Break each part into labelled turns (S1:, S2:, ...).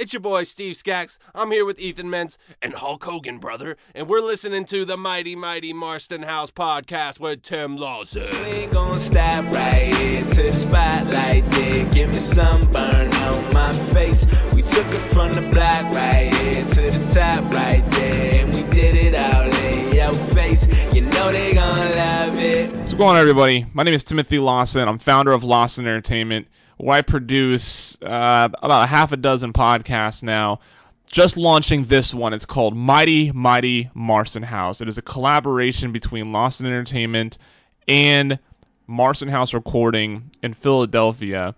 S1: It's your boy Steve Skaggs. I'm here with Ethan Mintz and Hulk Hogan, brother, and we're listening to the Mighty Mighty Marsten House podcast with Tim Lawson.
S2: We gon' step right into the spotlight there. Give me some burn on my face. We took it from the block right here to the top right there. And we did it all in your face. You know they gonna love it.
S3: What's going on, everybody? My name is Timothy Lawson. I'm founder of Lawson Entertainment, where I produce uh, about a half a dozen podcasts now. Just launching this one. It's called Mighty Mighty Marsten House. It is a collaboration between Lawson Entertainment and Marsten House Recording in Philadelphia.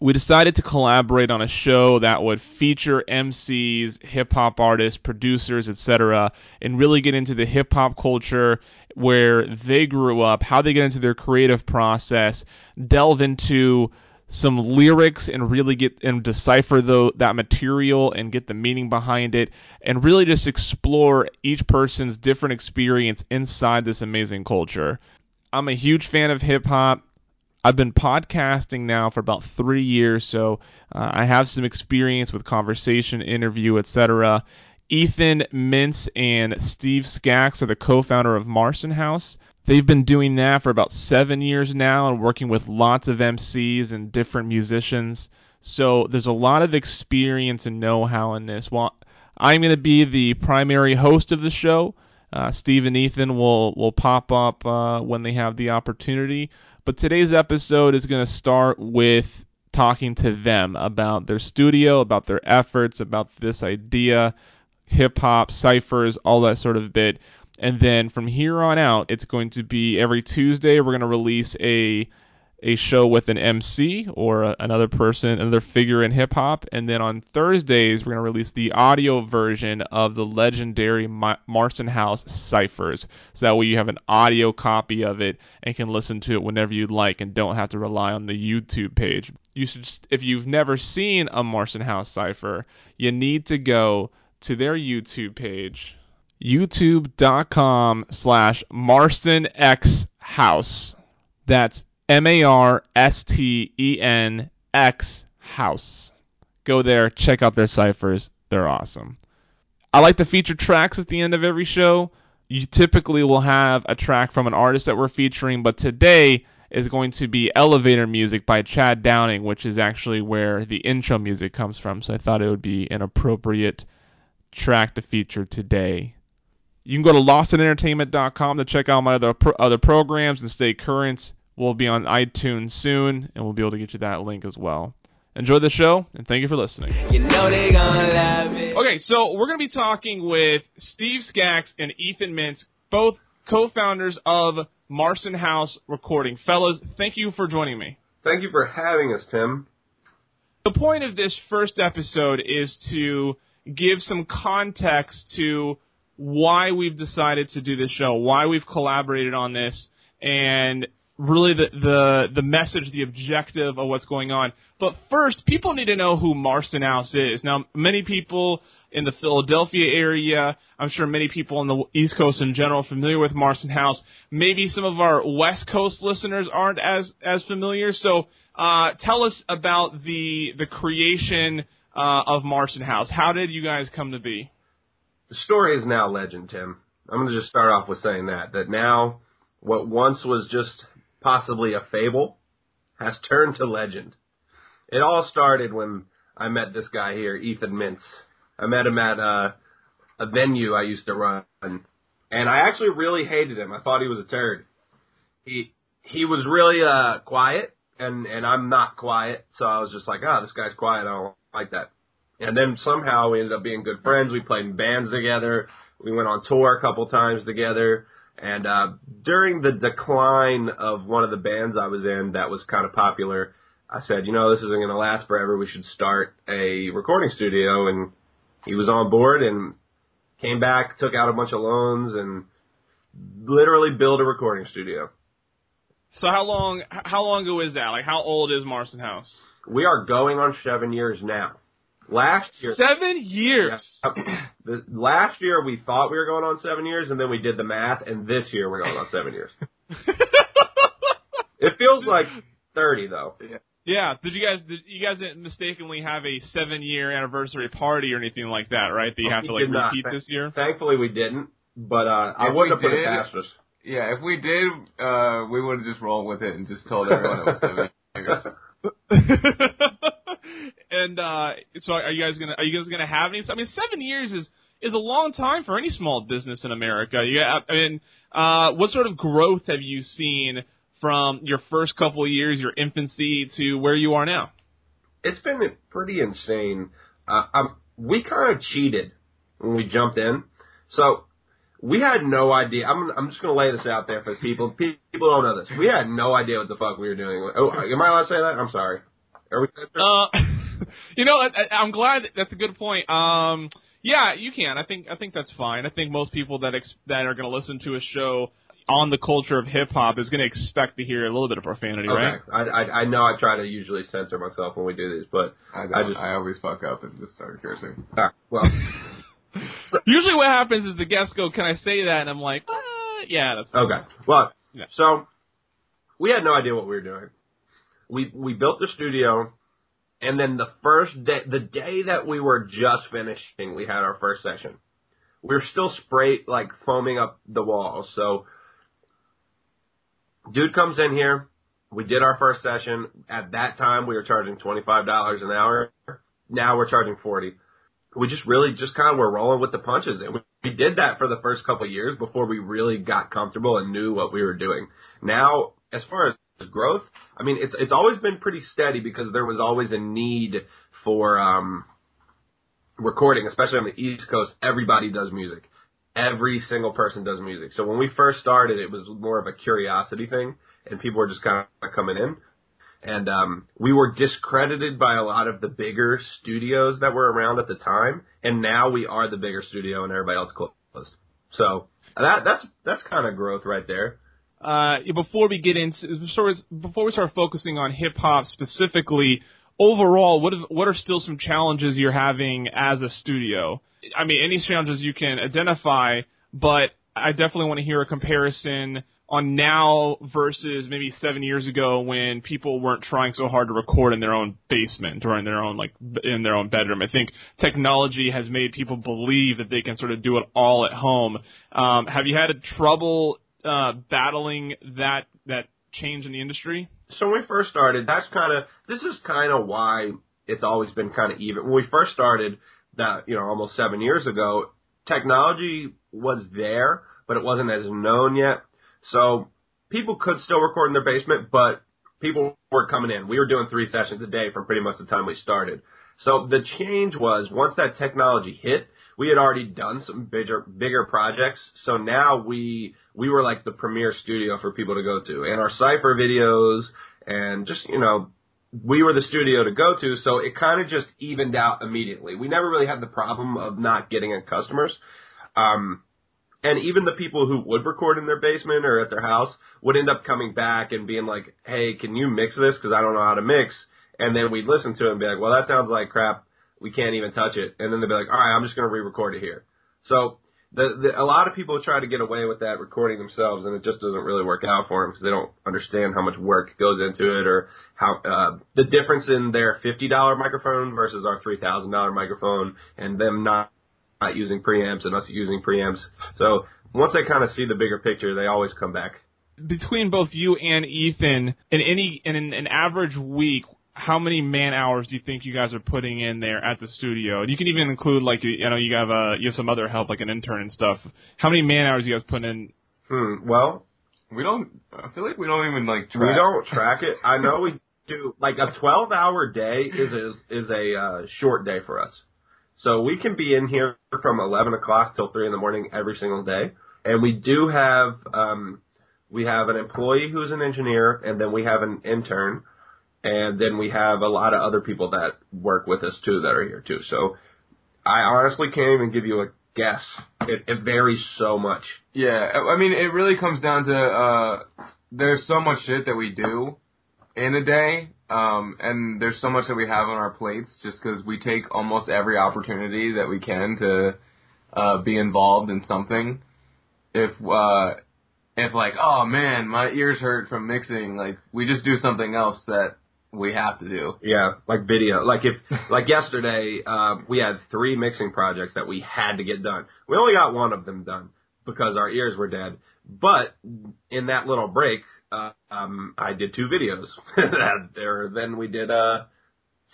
S3: We decided to collaborate on a show that would feature MCs, hip hop artists, producers, etc., and really get into the hip hop culture where they grew up, how they get into their creative process, delve into some lyrics and really get and decipher the, that material and get the meaning behind it and really just explore each person's different experience inside this amazing culture. I'm a huge fan of hip hop. I've been podcasting now for about three years, so uh, I have some experience with conversation, interview, etc. Ethan Mintz and Steve Skaggs are the co-founder of Marsten House. They've been doing that for about seven years now and working with lots of MCs and different musicians. So there's a lot of experience and know-how in this. Well, I'm going to be the primary host of the show. Uh, Steve and Ethan will will pop up uh, when they have the opportunity. But today's episode is going to start with talking to them about their studio, about their efforts, about this idea, hip hop, ciphers, all that sort of bit. And then from here on out, it's going to be every Tuesday we're going to release a a show with an MC or a, another person, another figure in hip hop, and then on Thursdays we're going to release the audio version of the legendary Ma- Marsten House ciphers. So that way you have an audio copy of it and can listen to it whenever you'd like, and don't have to rely on the YouTube page. You should, if you've never seen a Marsten House cipher, you need to go to their YouTube page youtube.com slash marsten x house. That's m-a-r-s-t-e-n-x house. Go there check out their ciphers. They're awesome. I like to feature tracks at the end of every show. You typically will have a track from an artist that we're featuring but today is going to be elevator music by chad downing which is actually where the intro music comes from. So i thought it would be an appropriate track to feature today you can go to lawsonentertainment.com to check out my other pro- other programs and stay current. We'll be on iTunes soon, and we'll be able to get you that link as well. Enjoy the show, and thank you for listening.
S2: You know they gonna love it.
S3: Okay, so we're going to be talking with Steve Skaggs and Ethan Mintz, both co-founders of Marsten House Recording. Fellas, thank you for joining me.
S4: Thank you for having us, Tim.
S3: The point of this first episode is to give some context to why we've decided to do this show, why we've collaborated on this, and really the the the message, the objective of what's going on. But first, people need to know who Marsten House is. Now, many people in the Philadelphia area, I'm sure many people on the East Coast in general are familiar with Marsten House. Maybe some of our West Coast listeners aren't as as familiar. So, uh, tell us about the the creation uh, of Marsten House. How did you guys come to be?
S4: The story is now legend, Tim. I'm going to just start off with saying that that now what once was just possibly a fable has turned to legend. It all started when I met this guy here, Ethan Mintz. I met him at uh, a venue I used to run, and I actually really hated him. I thought he was a turd. He he was really uh, quiet, and and I'm not quiet, so I was just like, oh, this guy's quiet. I don't like that. And then somehow we ended up being good friends. We played in bands together. We went on tour a couple times together. And uh, during the decline of one of the bands I was in that was kind of popular, I said, you know, this isn't going to last forever. We should start a recording studio. And he was on board and came back, took out a bunch of loans, and literally built a recording studio.
S3: So how long how long ago is that? Like how old is Marsten House?
S4: We are going on seven years now. Last year,
S3: Seven years.
S4: the, last year we thought we were going on seven years, and then we did the math, and this year we're going on seven years. it feels like thirty though.
S3: Yeah. yeah. Did you guys did you guys didn't mistakenly have a seven year anniversary party or anything like that, right? That you have
S4: We
S3: to like
S4: did not.
S3: repeat this year?
S4: Thankfully, we didn't. But uh, I wouldn't
S5: we
S4: have put it past us.
S5: Yeah, if we did, uh, we would have just rolled with it and just told everyone it was seven years.
S3: and uh so are you guys gonna are you guys gonna have any I mean seven years is is a long time for any small business in America. You I mean uh what sort of growth have you seen from your first couple of years, your infancy to where you are now?
S4: It's been pretty insane. Uh, um, we kind of cheated when we jumped in. So we had no idea. I'm, I'm just going to lay this out there for people. People don't know this. We had no idea what the fuck we were doing. Oh, am I allowed to say that? I'm sorry. Are we?
S3: Uh, you know, I, I- I'm glad that's a good point. Um, yeah, you can. I think I think that's fine. I think most people that ex- that are going to listen to a show on the culture of hip hop is going to expect to hear a little bit of profanity,
S4: Okay.
S3: right?
S4: I, I I know I try to usually censor myself when we do this, but
S5: I,
S4: I
S5: don't,
S4: just-
S5: I always fuck up and just start cursing.
S4: ah, well,
S3: Usually, what happens is the guests go, "Can I say that?" And I'm like, uh, "Yeah, that's fine."
S4: Okay. Well,
S3: Yeah.
S4: so we had no idea what we were doing. We we built the studio, and then the first day, the day that we were just finishing, we had our first session. We were still spray like foaming up the walls. So, dude comes in here. We did our first session. At that time, we were charging twenty five dollars an hour. Now we're charging forty. We just really just kind of were rolling with the punches, and we, we did that for the first couple of years before we really got comfortable and knew what we were doing. Now, as far as growth, I mean, it's it's always been pretty steady because there was always a need for um, recording, especially on the East Coast. Everybody does music. Every single person does music. So when we first started, it was more of a curiosity thing, and people were just kind of coming in. And um, we were discredited by a lot of the bigger studios that were around at the time, and now we are the bigger studio, and everybody else closed. So that that's that's kind of growth right there.
S3: Uh, before we get into before we start focusing on hip hop specifically, overall, what are, what are still some challenges you're having as a studio? I mean, any challenges you can identify, but I definitely want to hear a comparison on now versus maybe seven years ago when people weren't trying so hard to record in their own basement or in their own like in their own bedroom. I think technology has made people believe that they can sort of do it all at home. Um, have you had trouble uh, battling that that change in the industry?
S4: so when we first started, that's kind of this is kind of why it's always been kind of even. When we first started, that you know almost seven years ago, technology was there, but it wasn't as known yet. So people could still record in their basement, but people were coming in. We were doing three sessions a day from pretty much the time we started. So the change was once that technology hit, we had already done some bigger bigger projects. So now we we were like the premier studio for people to go to. And our cipher videos and just, you know, we were the studio to go to, so it kind of just evened out immediately. We never really had the problem of not getting in customers. Um, and even the people who would record in their basement or at their house would end up coming back and being like, "Hey, can you mix this? Because I don't know how to mix." And then we'd listen to it and be like, "Well, that sounds like crap. We can't even touch it." And then they'd be like, "All right, I'm just going to re-record it here." So the, the a lot of people try to get away with that recording themselves, and it just doesn't really work out for them because they don't understand how much work goes into it or how uh, the difference in their fifty dollar microphone versus our three thousand dollar microphone, and them not not using preamps and us using preamps. So once they kind of see the bigger picture, they always come back.
S3: Between both you and Ethan, in any in an average week, how many man hours do you think you guys are putting in there at the studio? And You can even include like you know you have a you have some other help like an intern and stuff. How many man hours you guys put in?
S4: Hmm. Well,
S5: We don't. I feel like we don't even like. Track.
S4: we don't track it. I know we do. Like a twelve hour day is a, is a uh, short day for us. So we can be in here from eleven o'clock till three in the morning every single day, and we do have um, we have an employee who's an engineer, and then we have an intern, and then we have a lot of other people that work with us too that are here too. So I honestly can't even give you a guess. It, it varies so much.
S5: Yeah, I mean, it really comes down to uh, there's so much shit that we do in a day, um, and there's so much that we have on our plates just because we take almost every opportunity that we can to uh, be involved in something. If uh, if like, oh man, my ears hurt from mixing, like we just do something else that we have to do.
S4: Yeah, like video. Like if like yesterday, uh, we had three mixing projects that we had to get done. We only got one of them done because our ears were dead. But in that little break, uh, um, I did two videos. there, then we did. Uh,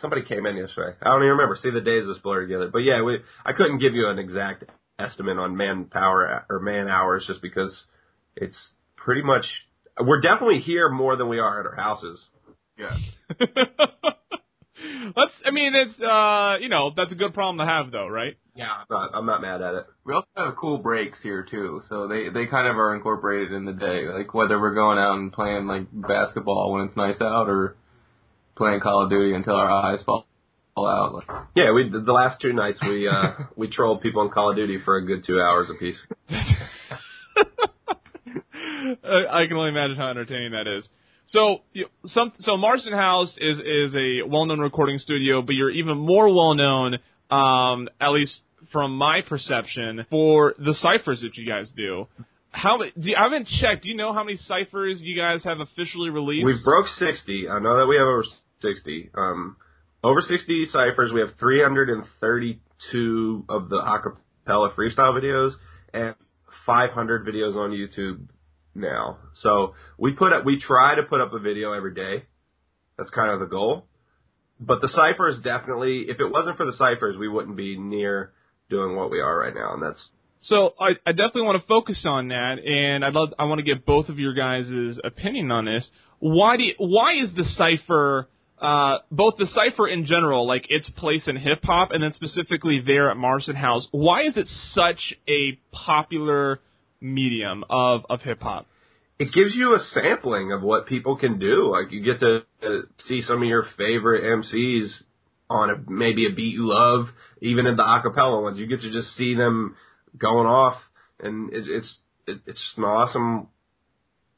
S4: somebody came in yesterday. I don't even remember. See, the days just blur together. But yeah, we. I couldn't give you an exact estimate on manpower or man hours just because it's pretty much. We're definitely here more than we are at our houses.
S5: Yeah.
S3: Let's. I mean, it's uh, you know, that's a good problem to have, though, right?
S4: Yeah, I'm not, I'm not mad at it.
S5: We also have cool breaks here too, so they they kind of are incorporated in the day. Like whether we're going out and playing like basketball when it's nice out, or playing Call of Duty until our eyes fall, fall out. Like,
S4: Yeah, we the last two nights we uh we trolled people in Call of Duty for a good two hours apiece.
S3: I can only imagine how entertaining that is. So, some so Marsten House is is a well-known recording studio, but you're even more well-known, um, at least from my perception, for the ciphers that you guys do. How do you, I haven't checked? Do you know how many ciphers you guys have officially released?
S4: We've broke sixty. I know that we have over sixty. Um, over sixty ciphers. We have three hundred and thirty-two of the acapella freestyle videos and five hundred videos on YouTube now. So we put up. We try to put up a video every day. That's kind of the goal. But the ciphers definitely. If it wasn't for the ciphers, we wouldn't be near doing what we are right now, and that's
S3: So I, I definitely want to focus on that, and I'd love I want to get both of your guys' opinion on this. Why do you, why is the cipher uh, both the cipher in general, like its place in hip hop, and then specifically there at Marsten House, why is it such a popular medium of of hip hop?
S4: it gives you a sampling of what people can do. Like you get to uh, see some of your favorite MCs on a maybe a beat you love, even in the acapella ones. You get to just see them going off, and it, it's it, it's an awesome.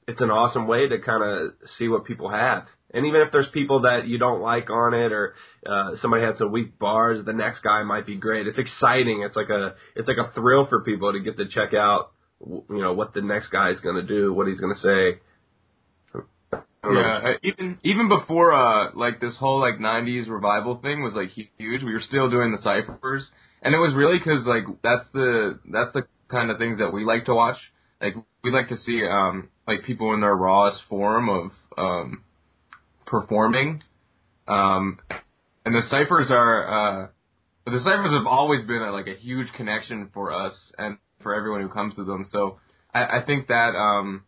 S4: It's an awesome way to kind of see what people have. And even if there's people that you don't like on it, or uh, somebody had some weak bars, the next guy might be great. It's exciting. It's like a it's like a thrill for people to get to check out you know what the next guy is going to do, what he's going to say.
S5: Yeah, uh, even even before uh like this whole like '90s revival thing was like huge. We were still doing the ciphers, and it was really because like that's the that's the kind of things that we like to watch. Like we like to see um like people in their rawest form of um performing, um and the ciphers are uh the ciphers have always been a, like a huge connection for us and for everyone who comes to them. So I, I think that um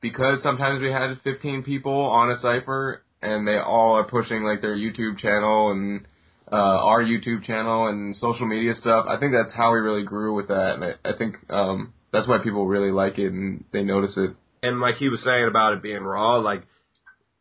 S5: because sometimes we had 15 people on a cipher and they all are pushing like their YouTube channel and uh, our YouTube channel and social media stuff. I think that's how we really grew with that, and I, I think um, that's why people really like it and they notice it.
S4: and like he was saying about it being raw, like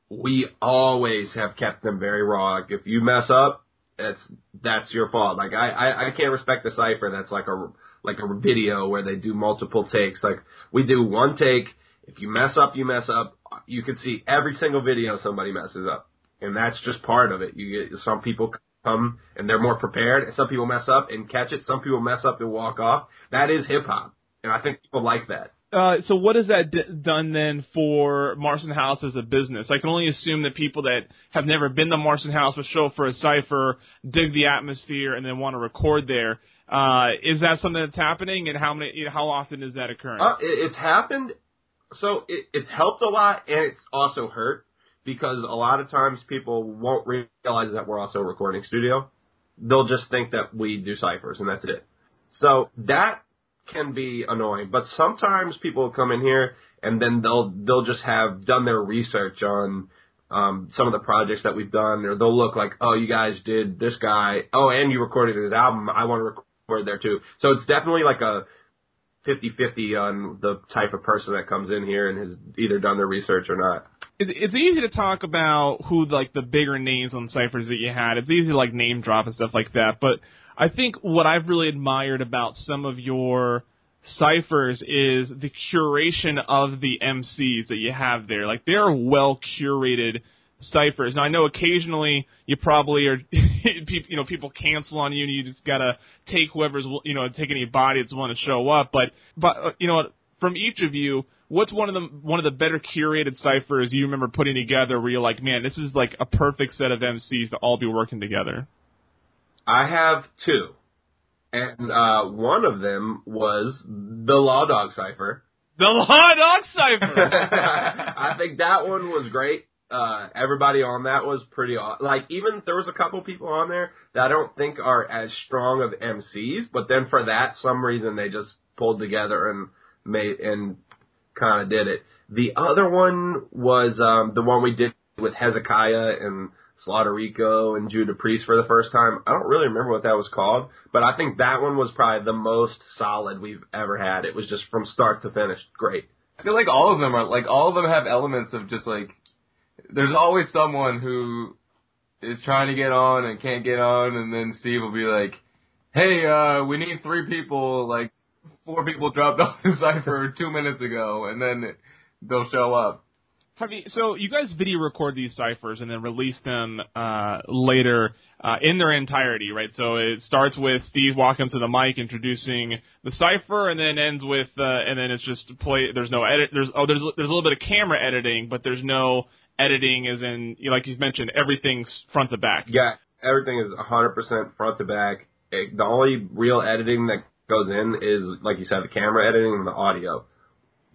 S4: we always have kept them very raw. Like if you mess up, it's that's your fault. Like I I, I can't respect the cipher that's like a like a video where they do multiple takes. Like we do one take. If you mess up, you mess up. You can see every single video somebody messes up, and that's just part of it. You get some people come and they're more prepared, some people mess up and catch it. Some people mess up and walk off. That is hip hop, and I think people like that.
S3: Uh, so what has that d- done then for Marsten House as a business? I can only assume that people that have never been to Marsten House but show up for a cipher, dig the atmosphere, and then want to record there. Uh, is that something that's happening, and how many? How often is that occurring?
S4: Uh, it, it's happened. So it, it's helped a lot, and it's also hurt because a lot of times people won't realize that we're also a recording studio. They'll just think that we do ciphers, and that's it. So that can be annoying. But sometimes people come in here, and then they'll they'll just have done their research on um, some of the projects that we've done, or they'll look like, oh, you guys did this guy. Oh, and you recorded his album. I want to record there too. So it's definitely like a 50-50 on the type of person that comes in here and has either done their research or not.
S3: It's easy to talk about who like the bigger names on ciphers that you had. It's easy to like name drop and stuff like that. But I think what I've really admired about some of your ciphers is the curation of the MCs that you have there. Like they're well curated ciphers. Now I know occasionally you probably are, people, you know, people cancel on you and you just gotta take whoever's, you know, take any body that's willing to show up. But, but uh, you know, from each of you, what's one of the one of the better curated ciphers you remember putting together where you're like, man, this is like a perfect set of MCs to all be working together?
S4: I have two, and uh, one of them was the Law Dog Cipher.
S3: The Law Dog Cipher.
S4: I think that one was great. Uh, everybody on that was pretty aw- like even there was a couple people on there that I don't think are as strong of MCs, but then for that some reason they just pulled together and made and kind of did it. The other one was um, the one we did with Hezekiah and Slaughter Rico and Judah Priest for the first time. I don't really remember what that was called, but I think that one was probably the most solid we've ever had. It was just from start to finish great.
S5: I feel like all of them are like all of them have elements of just like there's always someone who is trying to get on and can't get on, and then Steve will be like, "Hey, uh, we need three people. Like four people dropped off the cipher two minutes ago, and then they'll show up."
S3: Have you, so you guys video record these ciphers and then release them uh, later uh, in their entirety, right? So it starts with Steve walking to the mic, introducing the cipher, and then ends with, uh, and then it's just play. There's no edit. There's oh, there's there's a little bit of camera editing, but there's no editing, as in you know, like you mentioned, everything's front to back.
S4: Yeah, everything is 100% front to back. It, the only real editing that goes in is, like you said, the camera editing and the audio.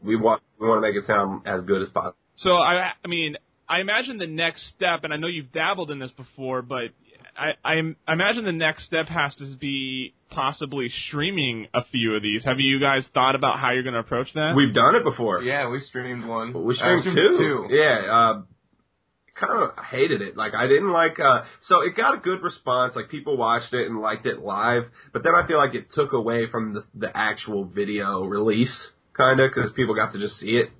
S4: We want we want to make it sound as good as possible.
S3: So I, I mean, I imagine the next step, and I know you've dabbled in this before, but I, I, I imagine the next step has to be possibly streaming a few of these. Have you guys thought about how you're going to approach that?
S4: We've done it before.
S5: Yeah, we streamed one.
S4: We
S5: Uh,
S4: streamed two. Yeah, uh, kind of hated it. Like I didn't like. uh So it got a good response. Like people watched it and liked it live, but then I feel like it took away from the the actual video release, kind of, because people got to just see it.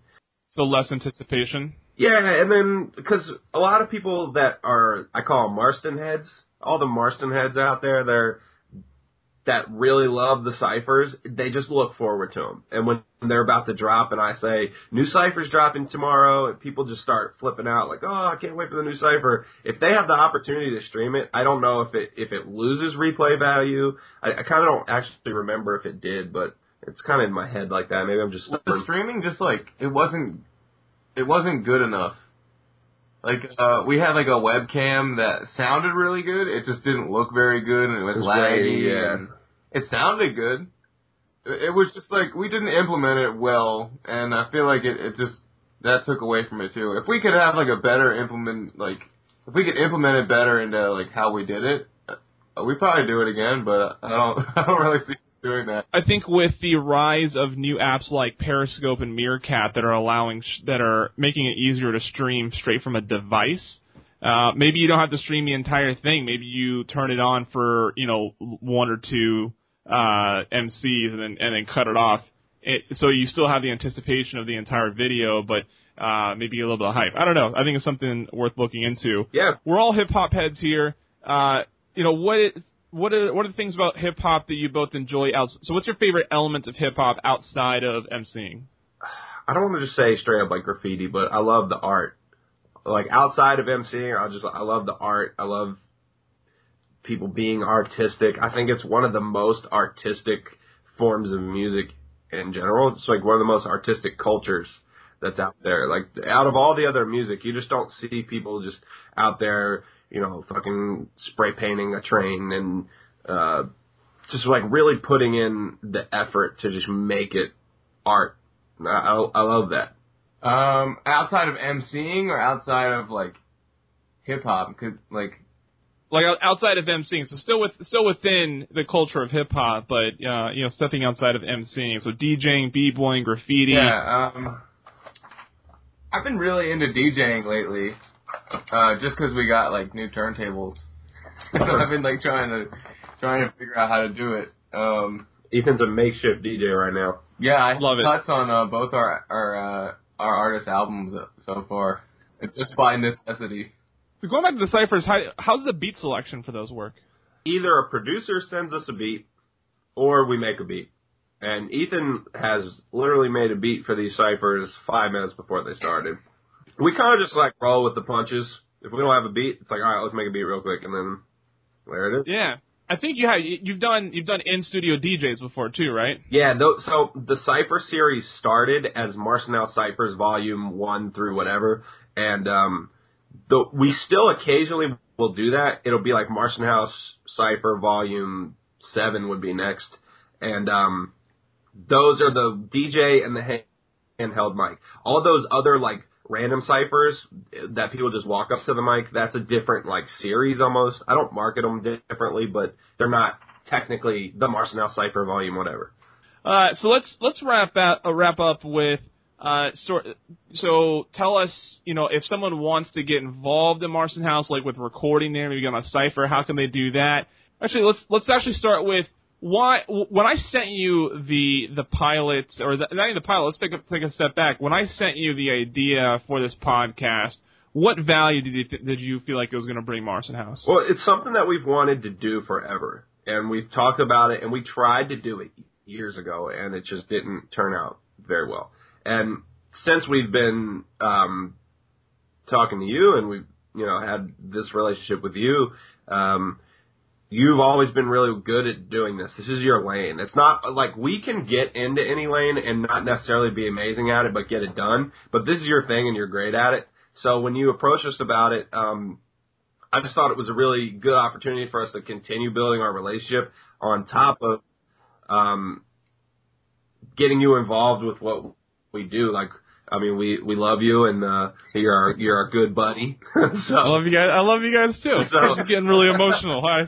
S3: so less anticipation.
S4: Yeah, and then because a lot of people that are I call them Marsten heads, all the Marsten heads out there, they're that really love the ciphers. They just look forward to them, and when they're about to drop, and I say new ciphers dropping tomorrow, and people just start flipping out like, oh, I can't wait for the new cipher. If they have the opportunity to stream it, I don't know if it if it loses replay value. I, I kind of don't actually remember if it did, but it's kind of in my head like that. Maybe I'm just
S5: Well, the streaming just like it wasn't it wasn't good enough. Like uh we had like a webcam that sounded really good. It just didn't look very good and it was
S4: It was
S5: laggy.
S4: grainy, yeah.
S5: and it sounded good. It was just like we didn't implement it well, and I feel like it, it just that took away from it too. If we could have like a better implement, like if we could implement it better into like how we did it, uh, we probably do it again. But I don't, I don't really see doing that.
S3: I think with the rise of new apps like Periscope and Meerkat that are allowing sh- that are making it easier to stream straight from a device. Uh, maybe you don't have to stream the entire thing. Maybe you turn it on for you know one or two uh, MCs and then and then cut it off. It, so you still have the anticipation of the entire video, but uh, maybe a little bit of hype. I don't know. I think it's something worth looking into.
S4: yeah.
S3: We're all hip hop heads here. Uh, you know what? What are what are the things about hip hop that you both enjoy? Out. So, what's your favorite element of hip hop outside of emceeing?
S4: I don't want to just say straight up like graffiti, but I love the art. Like outside of MCing, I just I love the art. I love people being artistic. I think it's one of the most artistic forms of music in general. It's like one of the most artistic cultures that's out there. Like out of all the other music, you just don't see people just out there, you know, fucking spray painting a train and uh just like really putting in the effort to just make it art. I, I, I love that.
S5: Um, outside of emceeing or outside of like hip hop, could like
S3: Like outside of emceeing, so still with still within the culture of hip hop, but uh, you know stepping outside of emceeing. So DJing, b-boying, graffiti.
S5: yeah. Um, I've been really into DJing lately, uh, just because we got like new turntables. I've been like trying to trying to figure out how to do it. Um,
S4: Ethan's a makeshift DJ right now.
S5: yeah, I
S3: Love it.
S5: cuts on uh, both our our uh, our artist albums so far, just by necessity.
S3: So going back to the ciphers, how how's the beat selection for those work?
S4: Either a producer sends us a beat, or we make a beat. And Ethan has literally made a beat for these ciphers five minutes before they started. We kind of just like roll with the punches. If we don't have a beat, it's like, all right, let's make a beat real quick, and then there it is.
S3: Yeah. I think you have you've done you've done in studio DJs before too, right?
S4: Yeah, tho- so the Cypher series started as Marcinelle Cyphers Volume One through whatever, and um, the, we still occasionally will do that. It'll be like Marcinelle Cypher Volume Seven would be next, and um, those are the DJ and the handheld mic. All those other like random ciphers that people just walk up to the mic, that's a different like series almost. I don't market them differently, but they're not technically the Marcinelle Cypher Volume whatever.
S3: Uh, so let's let's wrap out uh, wrap up with uh, so so tell us you know if someone wants to get involved in Marsten House like with recording there maybe on a cipher how can they do that? Actually, let's let's actually start with why when I sent you the the pilot or the, not even the pilot. Let's take a, take a step back. When I sent you the idea for this podcast, what value did you did you feel like it was going to bring Marsten House?
S4: Well, it's something that we've wanted to do forever, and we've talked about it, and we tried to do it years ago, and it just didn't turn out very well. And since we've been um, talking to you, and we've you know had this relationship with you, um, you've always been really good at doing this. This is your lane. It's not like we can get into any lane and not necessarily be amazing at it, but get it done. But this is your thing, and you're great at it. So when you approached us about it, um, I just thought it was a really good opportunity for us to continue building our relationship on top of um, getting you involved with what we do. Like, I mean, we we love you, and uh, you're our, you're our good buddy. so
S3: I love you guys. I love you guys too.
S4: So-
S3: this is getting really emotional. I,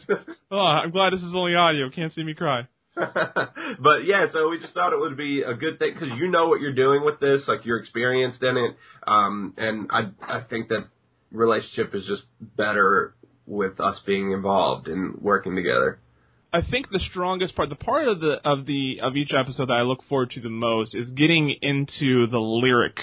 S3: oh, I'm glad this is only audio. Can't see me cry.
S4: but yeah, so we just thought it would be a good thing because you know what you're doing with this, like you're experienced in it, um, and I I think that relationship is just better with us being involved and working together.
S3: I think the strongest part, the part of the of the of each episode that I look forward to the most, is getting into the lyric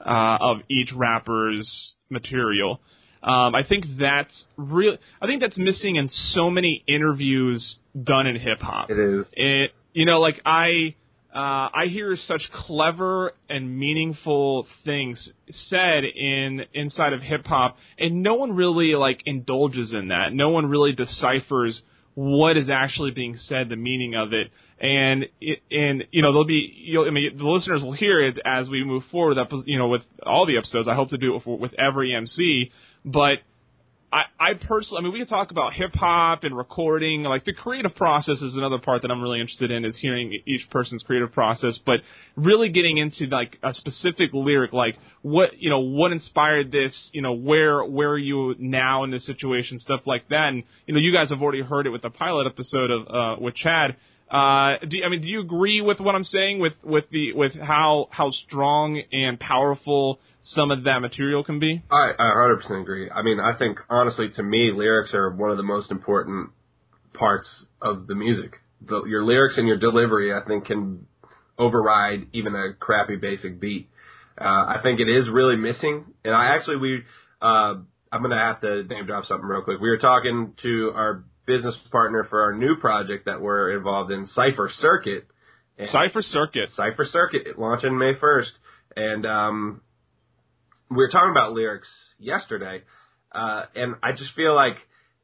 S3: uh, of each rapper's material. Um, I think that's real. I think that's missing in so many interviews done in hip hop.
S4: It is.
S3: It you know like I uh, I hear such clever and meaningful things said in inside of hip hop, and no one really like indulges in that. No one really deciphers what is actually being said, the meaning of it, and it, and you know there'll be you'll, I mean the listeners will hear it as we move forward. That you know with all the episodes, I hope to do it with, with every MC, but I, I personally, I mean, we could talk about hip hop and recording. Like the creative process is another part that I'm really interested in, is hearing each person's creative process. But really getting into like a specific lyric, like what you know, what inspired this, you know, where where are you now in this situation, stuff like that. And you know, you guys have already heard it with the pilot episode of uh, with Chad. Uh, do I mean, do you agree with what I'm saying with with the with how how strong and powerful some of that material can be?
S4: I, I 100% agree. I mean, I think honestly, to me, lyrics are one of the most important parts of the music. The, your lyrics and your delivery, I think, can override even a crappy basic beat. Uh, I think it is really missing. And I actually, we, uh, I'm gonna have to name drop something real quick. We were talking to our business partner for our new project that we're involved in, Cipher Circuit.
S3: Cipher Circuit.
S4: Cipher Circuit launching May 1st. And um, we were talking about lyrics yesterday, uh, and I just feel like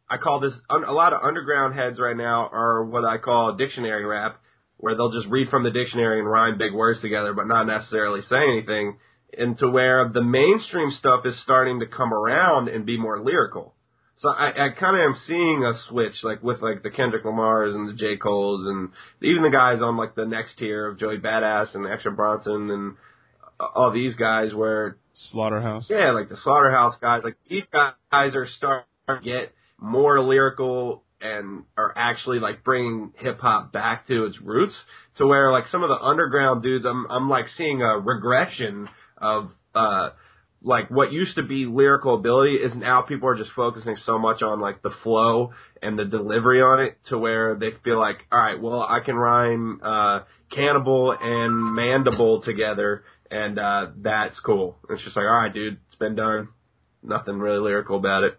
S4: I call this un- a lot of underground heads right now are what I call dictionary rap, where they'll just read from the dictionary and rhyme big words together, but not necessarily say anything. And to where the mainstream stuff is starting to come around and be more lyrical. So I, I kind of am seeing a switch, like with like the Kendrick Lamars and the J Cole's and even the guys on like the next tier of Joey Badass and Action Bronson and all these guys where
S3: Slaughterhouse.
S4: yeah, like the Slaughterhouse guys, like these guys are starting to get more lyrical and are actually like bringing hip hop back to its roots to where like some of the underground dudes, I'm I'm like seeing a regression of uh like what used to be lyrical ability is now people are just focusing so much on like the flow and the delivery on it to where they feel like, all right, well I can rhyme uh cannibal and mandible together and uh that's cool. It's just like, all right, dude, it's been done. Nothing really lyrical about it.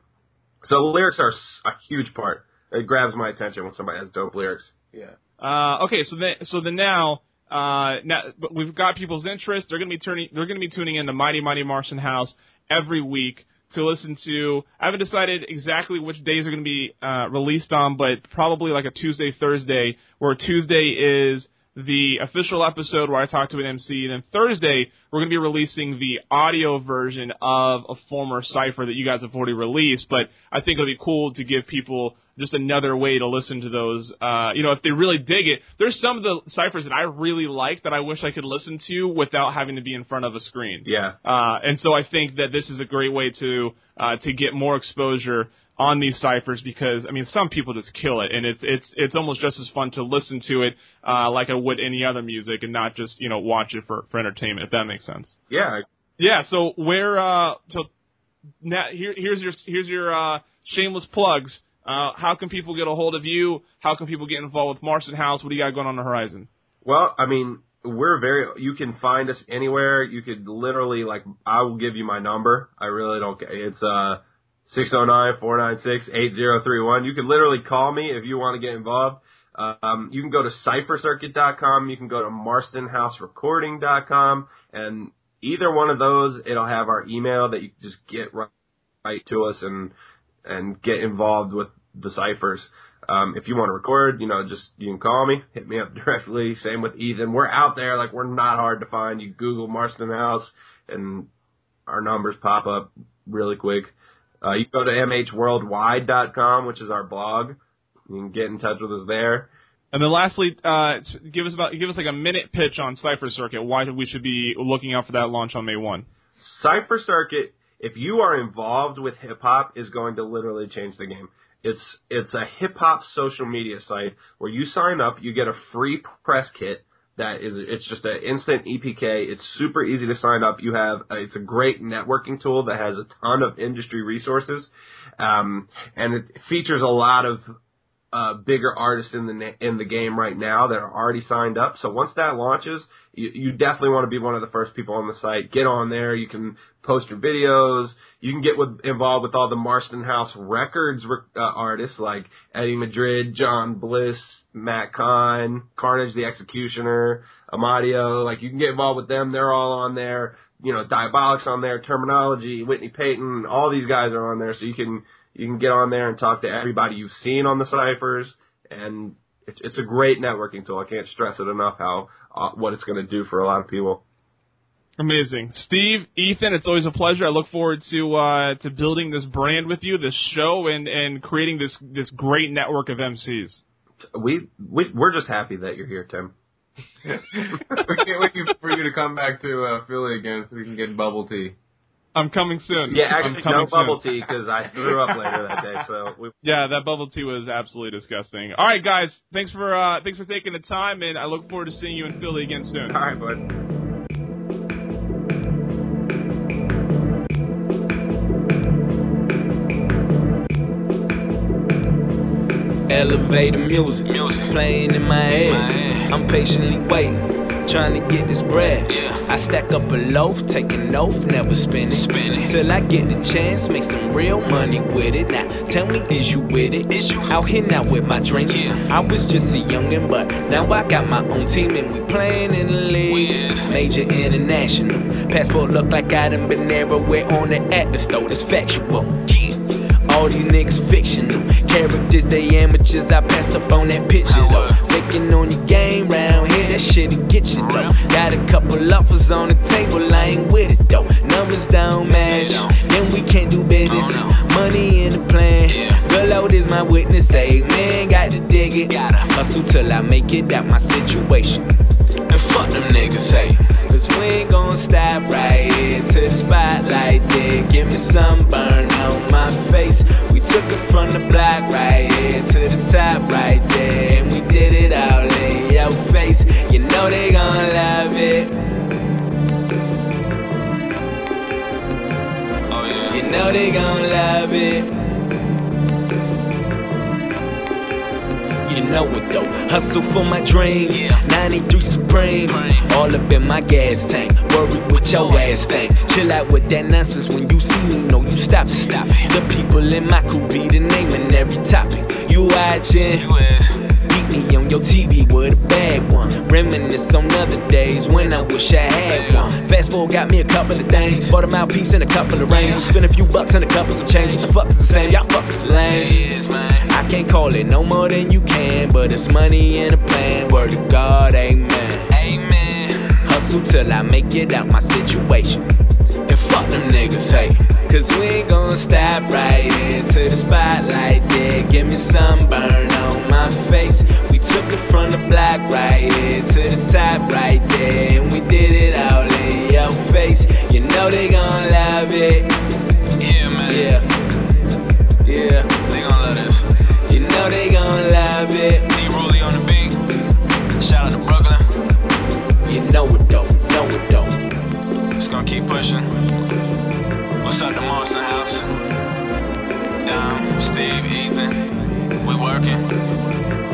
S4: So lyrics are a huge part. It grabs my attention when somebody has dope lyrics.
S5: Yeah.
S3: Uh, okay, so then, so then now, uh, now but we've got people's interest. They're going to be turning, they're going to be tuning in to Mighty Mighty Marsten House every week. to listen to. I haven't decided exactly which days are going to be uh, released on, but probably like a Tuesday, Thursday, where Tuesday is the official episode where I talk to an MC, and then Thursday we're going to be releasing the audio version of a former cipher that you guys have already released. But I think it'll be cool to give people just another way to listen to those. Uh, you know, if they really dig it, there's some of the ciphers that I really like that I wish I could listen to without having to be in front of a screen.
S4: Yeah.
S3: Uh, and so I think that this is a great way to uh, to get more exposure on these ciphers because I mean some people just kill it and it's it's it's almost just as fun to listen to it uh, like I would any other music and not just you know watch it for for entertainment if that makes sense.
S4: Yeah.
S3: Yeah. So where uh so now here here's your here's your uh, shameless plugs. Uh, how can people get a hold of you? How can people get involved with Marsten House? What do you got going on the horizon?
S4: Well, I mean, we're very. You can find us anywhere. You could literally like. I will give you my number. I really don't. care. It's uh. 609-496-8031. You can literally call me if you want to get involved. Um, you can go to cyphercircuit.com. You can go to marstenhouserecording.com. And either one of those, it'll have our email that you can just get right, right to us and, and get involved with the ciphers. Um, if you want to record, you know, just, you can call me, hit me up directly. Same with Ethan. We're out there. Like, we're not hard to find. You Google Marsten House and our numbers pop up really quick. Uh, you go to mhworldwide.com, which is our blog. You can get in touch with us there.
S3: And then lastly, uh, give us about give us like a minute pitch on Cipher Circuit. Why we should be looking out for that launch on May one.
S4: Cypher Circuit, if you are involved with hip hop, is going to literally change the game. It's it's a hip hop social media site where you sign up, you get a free press kit that is it's just an instant EPK. It's super easy to sign up. You have uh, it's a great networking tool that has a ton of industry resources, um, and it features a lot of uh, bigger artists in the na- in the game right now that are already signed up. So once that launches, you, you definitely want to be one of the first people on the site. Get on there. You can post your videos. You can get with, involved with all the Marsten House Records uh, artists like Eddie Madrid, John Bliss, Matt Kahn, Carnage the Executioner, Amadio. Like you can get involved with them. They're all on there. You know, Diabolic's on there, Terminology, Whitney Peyton, all these guys are on there. So you can you can get on there and talk to everybody you've seen on the ciphers, and it's it's a great networking tool. I can't stress it enough how uh, what it's going to do for a lot of people.
S3: Amazing, Steve, Ethan. It's always a pleasure. I look forward to uh, to building this brand with you, this show, and and creating this this great network of MCs.
S4: We we we're just happy that you're here, Tim.
S5: we can't wait for you to come back to uh, Philly again so we can get bubble tea.
S3: I'm coming soon.
S4: Yeah, actually, no bubble
S3: soon.
S4: tea because I threw up later that day. So we,
S3: Yeah, that bubble tea was absolutely disgusting. All right, guys, thanks for uh, thanks for taking the time, and I look forward to seeing you in Philly again soon.
S4: all right, bud.
S2: Elevator music, music playing in my head. I'm patiently waiting, trying to get this bread. I stack up a loaf, take an oath, never spend it. Till I get the chance, make some real money with it. Now tell me, is you with it? Is you out here now with my drink? I was just a youngin', but now I got my own team and we playing in the league. Major international. Passport look like I done been everywhere on the atlas, though that's factual. All these niggas fictional. Characters, they amateurs. I pass up on that picture though. Faking on your game round here, that shit'll get you though. Got a couple offers on the table, I ain't with it though. Numbers don't match, then we can't do business. Money in the plan. Good Lord is my witness. Hey man, got to dig it. Gotta hustle till I make it out my situation. Them niggas, hey. Cause we ain't gon' stop right here to the spotlight there. Give me some burn on my face. We took it from the block right here to the top right there. And we did it all in your face. You know they gon' love it. Oh, yeah. You know they gon' love it. You know it though. Hustle for my dream. 93 Supreme. All up in my gas tank. Worried with your ass thing. Chill out with that nonsense when you see me. No, you stop. Stop. The people in my crew be the name in every topic. You watching. Beat me on your TV with a bad one. reminisce on other days when I wish I had one. Fast forward, got me a couple of things. Bought a mouthpiece and a couple of rings. Spent a few bucks and a couple of change. The fuck is the same? Y'all fucks is lames. I can't call it no more than you can, but it's money in a plan. Word to God, amen. Amen. Hustle till I make it out my situation. And fuck them niggas, hey. Cause we ain't gonna stop right into the spotlight there. Give me sunburn on my face. We took it from the block right here to the top right there. And we did it all in your face. You know they gon' love it.
S6: Yeah, man.
S2: Yeah.
S6: Love
S2: it.
S6: D Rolly on the beat. Shout out to Brooklyn.
S2: You know it though. Know it though.
S6: Just gonna keep pushing. What's up, the Marsten House? Dom, Steve, Ethan. We working.